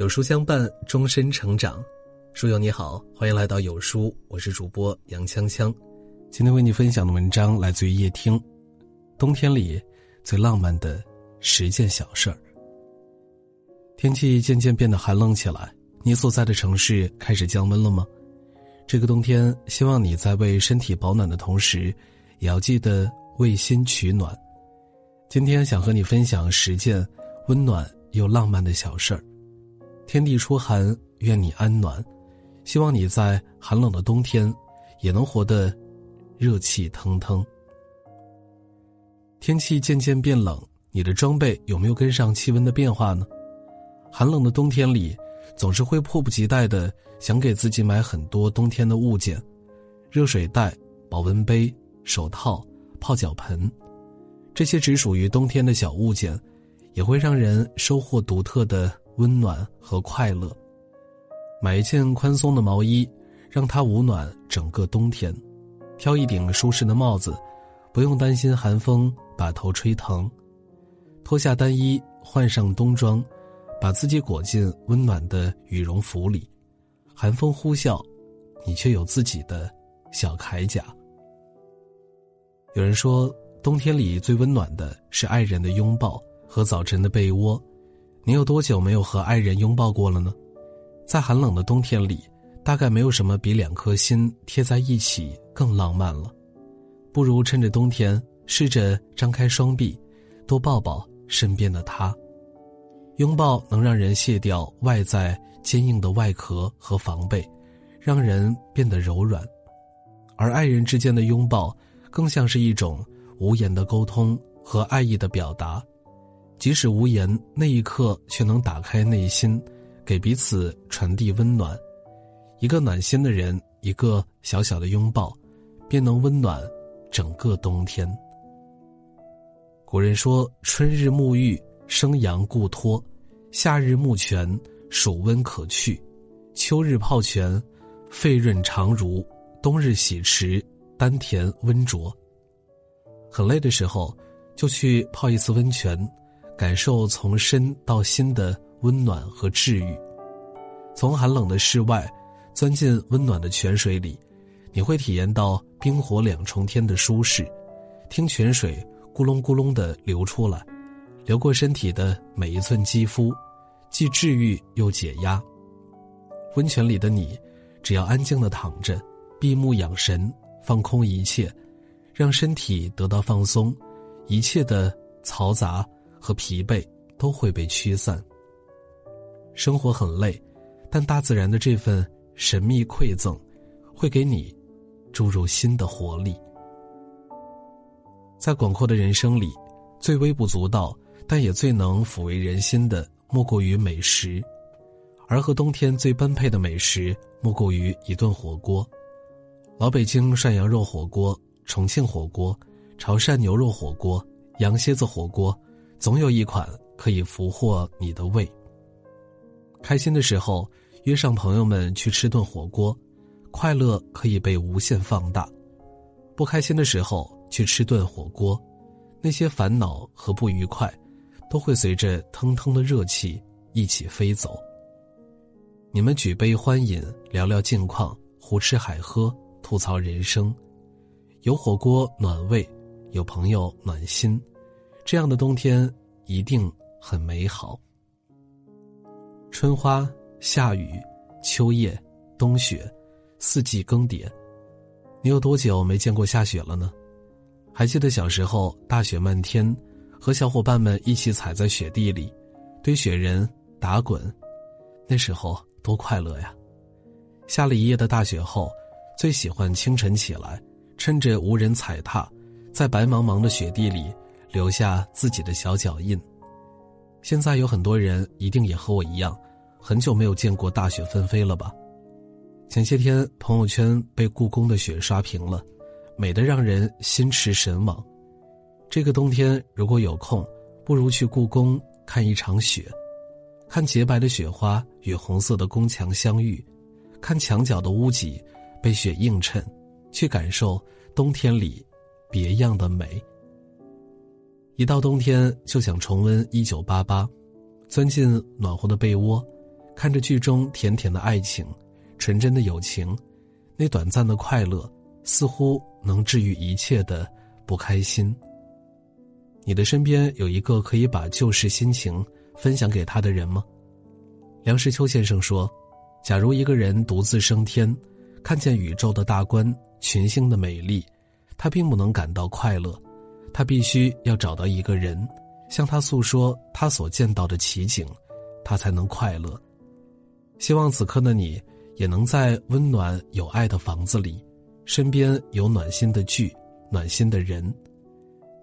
有书相伴，终身成长。书友你好，欢迎来到有书，我是主播杨锵锵。今天为你分享的文章来自于叶听。冬天里最浪漫的十件小事儿。天气渐渐变得寒冷起来，你所在的城市开始降温了吗？这个冬天，希望你在为身体保暖的同时，也要记得为心取暖。今天想和你分享十件温暖又浪漫的小事儿。天地初寒，愿你安暖。希望你在寒冷的冬天，也能活得热气腾腾。天气渐渐变冷，你的装备有没有跟上气温的变化呢？寒冷的冬天里，总是会迫不及待的想给自己买很多冬天的物件：热水袋、保温杯、手套、泡脚盆。这些只属于冬天的小物件，也会让人收获独特的。温暖和快乐，买一件宽松的毛衣，让它捂暖整个冬天；挑一顶舒适的帽子，不用担心寒风把头吹疼；脱下单衣，换上冬装，把自己裹进温暖的羽绒服里。寒风呼啸，你却有自己的小铠甲。有人说，冬天里最温暖的是爱人的拥抱和早晨的被窝。你有多久没有和爱人拥抱过了呢？在寒冷的冬天里，大概没有什么比两颗心贴在一起更浪漫了。不如趁着冬天，试着张开双臂，多抱抱身边的他。拥抱能让人卸掉外在坚硬的外壳和防备，让人变得柔软。而爱人之间的拥抱，更像是一种无言的沟通和爱意的表达。即使无言，那一刻却能打开内心，给彼此传递温暖。一个暖心的人，一个小小的拥抱，便能温暖整个冬天。古人说：“春日沐浴，生阳固脱；夏日沐泉，暑温可去；秋日泡泉，肺润肠濡；冬日洗池，丹田温灼。”很累的时候，就去泡一次温泉。感受从身到心的温暖和治愈。从寒冷的室外钻进温暖的泉水里，你会体验到冰火两重天的舒适。听泉水咕隆咕隆的流出来，流过身体的每一寸肌肤，既治愈又解压。温泉里的你，只要安静的躺着，闭目养神，放空一切，让身体得到放松，一切的嘈杂。和疲惫都会被驱散。生活很累，但大自然的这份神秘馈赠，会给你注入新的活力。在广阔的人生里，最微不足道，但也最能抚慰人心的，莫过于美食。而和冬天最般配的美食，莫过于一顿火锅。老北京涮羊肉火锅、重庆火锅、潮汕牛肉火锅、羊蝎子火锅。总有一款可以俘获你的胃。开心的时候，约上朋友们去吃顿火锅，快乐可以被无限放大；不开心的时候，去吃顿火锅，那些烦恼和不愉快，都会随着腾腾的热气一起飞走。你们举杯欢饮，聊聊近况，胡吃海喝，吐槽人生，有火锅暖胃，有朋友暖心。这样的冬天一定很美好。春花、夏雨、秋叶、冬雪，四季更迭。你有多久没见过下雪了呢？还记得小时候大雪漫天，和小伙伴们一起踩在雪地里，堆雪人、打滚，那时候多快乐呀！下了一夜的大雪后，最喜欢清晨起来，趁着无人踩踏，在白茫茫的雪地里。留下自己的小脚印。现在有很多人一定也和我一样，很久没有见过大雪纷飞了吧？前些天朋友圈被故宫的雪刷屏了，美得让人心驰神往。这个冬天如果有空，不如去故宫看一场雪，看洁白的雪花与红色的宫墙相遇，看墙角的屋脊被雪映衬，去感受冬天里别样的美。一到冬天就想重温一九八八，钻进暖和的被窝，看着剧中甜甜的爱情，纯真的友情，那短暂的快乐，似乎能治愈一切的不开心。你的身边有一个可以把旧事心情分享给他的人吗？梁实秋先生说：“假如一个人独自升天，看见宇宙的大观、群星的美丽，他并不能感到快乐，他必须要找到一个人，向他诉说他所见到的奇景，他才能快乐。希望此刻的你也能在温暖有爱的房子里，身边有暖心的剧、暖心的人，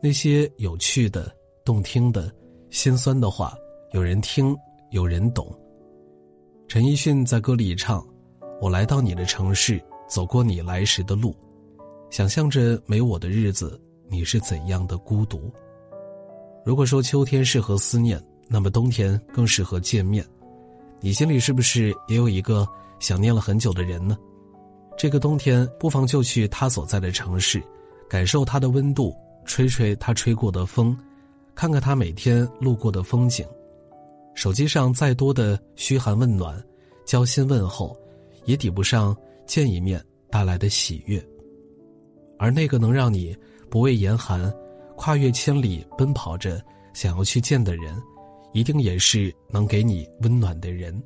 那些有趣的、动听的、心酸的话，有人听，有人懂。”陈奕迅在歌里唱：“我来到你的城市，走过你来时的路，想象着没我的日子，你是怎样的孤独。”如果说秋天适合思念，那么冬天更适合见面。你心里是不是也有一个想念了很久的人呢？这个冬天，不妨就去他所在的城市，感受他的温度，吹吹他吹过的风，看看他每天路过的风景。手机上再多的嘘寒问暖、交心问候，也抵不上见一面带来的喜悦。而那个能让你不畏严寒、跨越千里奔跑着想要去见的人，一定也是能给你温暖的人。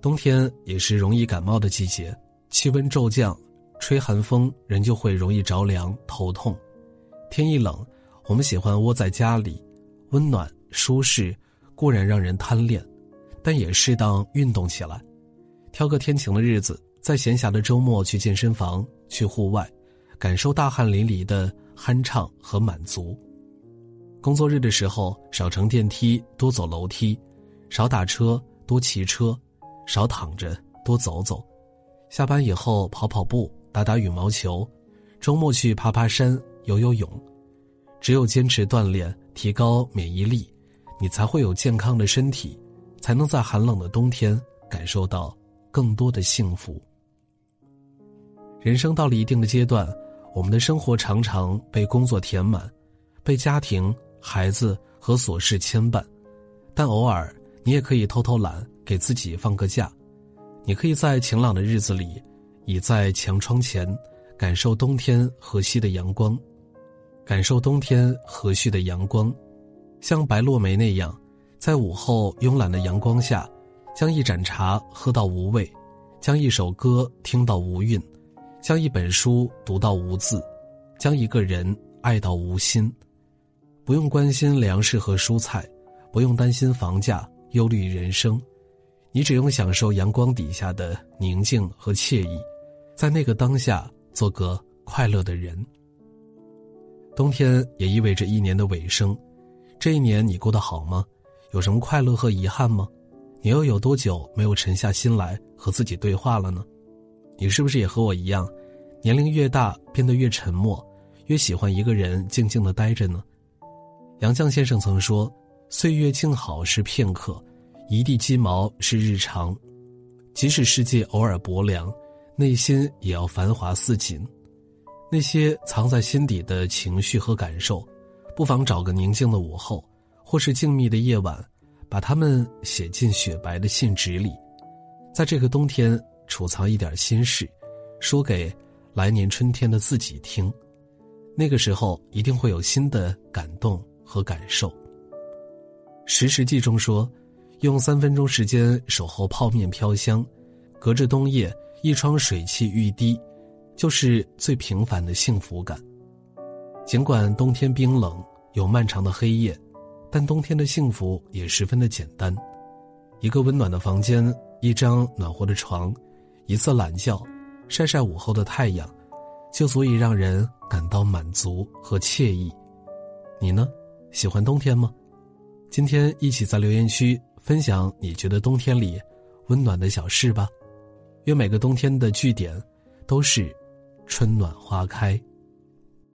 冬天也是容易感冒的季节，气温骤降，吹寒风，人就会容易着凉、头痛。天一冷，我们喜欢窝在家里，温暖舒适。固然让人贪恋，但也适当运动起来，挑个天晴的日子，在闲暇的周末去健身房、去户外，感受大汗淋漓的酣畅和满足。工作日的时候，少乘电梯，多走楼梯；少打车，多骑车；少躺着，多走走。下班以后跑跑步，打打羽毛球；周末去爬爬山、游游泳。只有坚持锻炼，提高免疫力。你才会有健康的身体，才能在寒冷的冬天感受到更多的幸福。人生到了一定的阶段，我们的生活常常被工作填满，被家庭、孩子和琐事牵绊，但偶尔你也可以偷偷懒，给自己放个假。你可以在晴朗的日子里，倚在墙窗前，感受冬天和煦的阳光，感受冬天和煦的阳光。像白落梅那样，在午后慵懒的阳光下，将一盏茶喝到无味，将一首歌听到无韵，将一本书读到无字，将一个人爱到无心。不用关心粮食和蔬菜，不用担心房价，忧虑人生，你只用享受阳光底下的宁静和惬意，在那个当下做个快乐的人。冬天也意味着一年的尾声。这一年你过得好吗？有什么快乐和遗憾吗？你又有多久没有沉下心来和自己对话了呢？你是不是也和我一样，年龄越大变得越沉默，越喜欢一个人静静的待着呢？杨绛先生曾说：“岁月静好是片刻，一地鸡毛是日常。即使世界偶尔薄凉，内心也要繁华似锦。那些藏在心底的情绪和感受。”不妨找个宁静的午后，或是静谧的夜晚，把它们写进雪白的信纸里，在这个冬天储藏一点心事，说给来年春天的自己听。那个时候一定会有新的感动和感受。《时时记》中说：“用三分钟时间守候泡面飘香，隔着冬夜一窗水汽欲滴，就是最平凡的幸福感。”尽管冬天冰冷，有漫长的黑夜，但冬天的幸福也十分的简单：一个温暖的房间，一张暖和的床，一次懒觉，晒晒午后的太阳，就足以让人感到满足和惬意。你呢？喜欢冬天吗？今天一起在留言区分享你觉得冬天里温暖的小事吧。愿每个冬天的据点都是春暖花开。